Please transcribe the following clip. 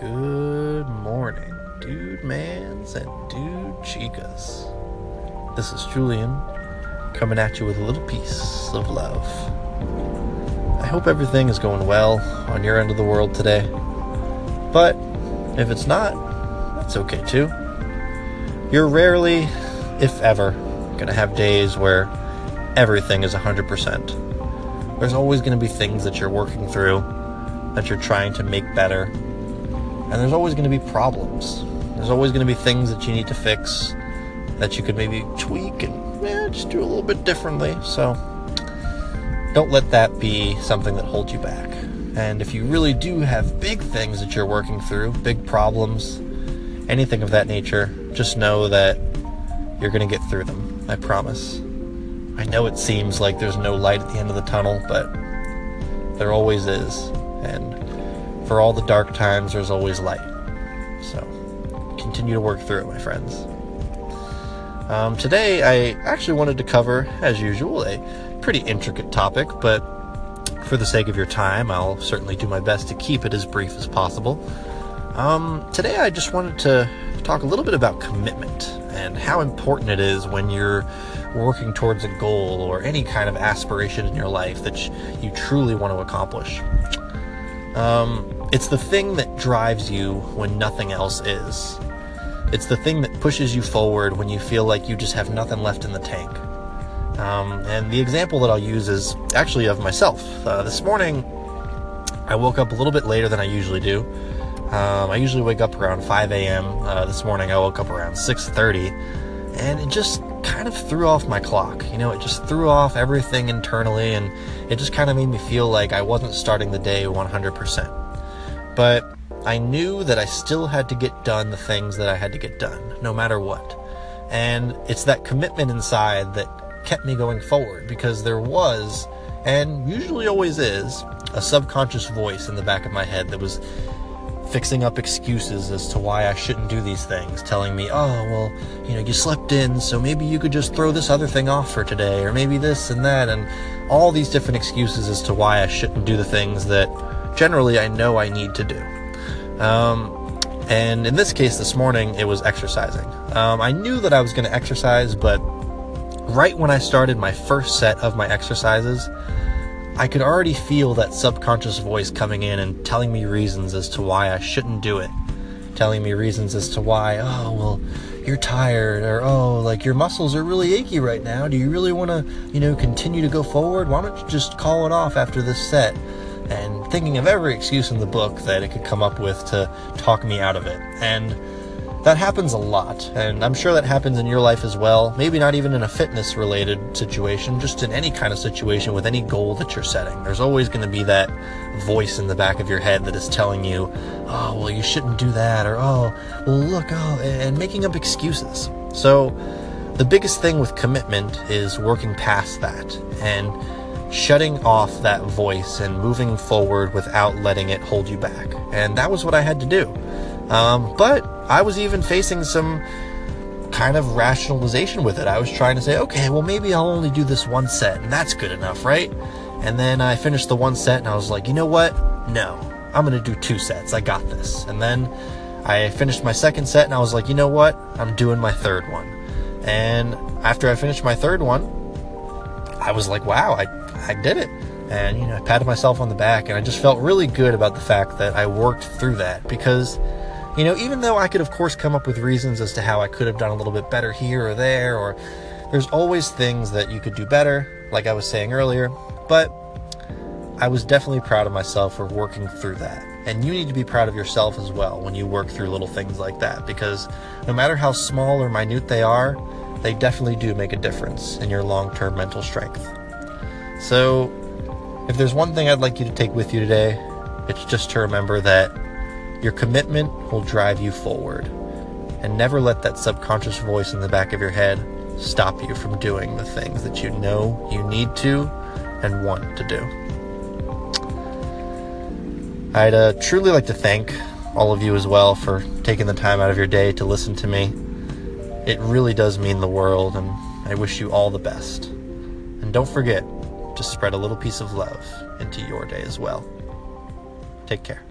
Good morning, dude mans and dude chicas. This is Julian coming at you with a little piece of love. I hope everything is going well on your end of the world today. But if it's not, that's okay too. You're rarely, if ever, going to have days where everything is 100%. There's always going to be things that you're working through, that you're trying to make better, and there's always going to be problems. There's always going to be things that you need to fix that you could maybe tweak and eh, just do a little bit differently. So don't let that be something that holds you back. And if you really do have big things that you're working through, big problems, anything of that nature, just know that you're going to get through them. I promise. I know it seems like there's no light at the end of the tunnel, but there always is. And for all the dark times, there's always light. So continue to work through it, my friends. Um, today, I actually wanted to cover, as usual, a pretty intricate topic, but for the sake of your time, I'll certainly do my best to keep it as brief as possible. Um, today, I just wanted to talk a little bit about commitment and how important it is when you're working towards a goal or any kind of aspiration in your life that you truly want to accomplish. Um, it's the thing that drives you when nothing else is. It's the thing that pushes you forward when you feel like you just have nothing left in the tank. Um, and the example that I'll use is actually of myself. Uh, this morning, I woke up a little bit later than I usually do. Um, I usually wake up around 5 a.m. Uh, this morning, I woke up around 6:30, and it just kind of threw off my clock. You know, it just threw off everything internally, and it just kind of made me feel like I wasn't starting the day 100%. But I knew that I still had to get done the things that I had to get done, no matter what. And it's that commitment inside that kept me going forward because there was, and usually always is, a subconscious voice in the back of my head that was fixing up excuses as to why I shouldn't do these things, telling me, oh, well, you know, you slept in, so maybe you could just throw this other thing off for today, or maybe this and that, and all these different excuses as to why I shouldn't do the things that generally I know I need to do. Um, and in this case, this morning, it was exercising. Um, I knew that I was going to exercise, but right when I started my first set of my exercises, I could already feel that subconscious voice coming in and telling me reasons as to why I shouldn't do it. Telling me reasons as to why, oh, well, you're tired, or oh, like your muscles are really achy right now. Do you really want to, you know, continue to go forward? Why don't you just call it off after this set? And thinking of every excuse in the book that it could come up with to talk me out of it. And that happens a lot, and I'm sure that happens in your life as well. Maybe not even in a fitness related situation, just in any kind of situation with any goal that you're setting. There's always going to be that voice in the back of your head that is telling you, oh, well, you shouldn't do that, or oh, well, look, oh, and making up excuses. So, the biggest thing with commitment is working past that and shutting off that voice and moving forward without letting it hold you back. And that was what I had to do. Um, but I was even facing some kind of rationalization with it. I was trying to say, okay, well, maybe I'll only do this one set, and that's good enough, right? And then I finished the one set, and I was like, you know what? No, I'm going to do two sets. I got this. And then I finished my second set, and I was like, you know what? I'm doing my third one. And after I finished my third one, I was like, wow, I, I did it. And, you know, I patted myself on the back, and I just felt really good about the fact that I worked through that because you know, even though I could, of course, come up with reasons as to how I could have done a little bit better here or there, or there's always things that you could do better, like I was saying earlier, but I was definitely proud of myself for working through that. And you need to be proud of yourself as well when you work through little things like that, because no matter how small or minute they are, they definitely do make a difference in your long term mental strength. So, if there's one thing I'd like you to take with you today, it's just to remember that your commitment will drive you forward. And never let that subconscious voice in the back of your head stop you from doing the things that you know you need to and want to do. I'd uh, truly like to thank all of you as well for taking the time out of your day to listen to me. It really does mean the world, and I wish you all the best. And don't forget to spread a little piece of love into your day as well. Take care.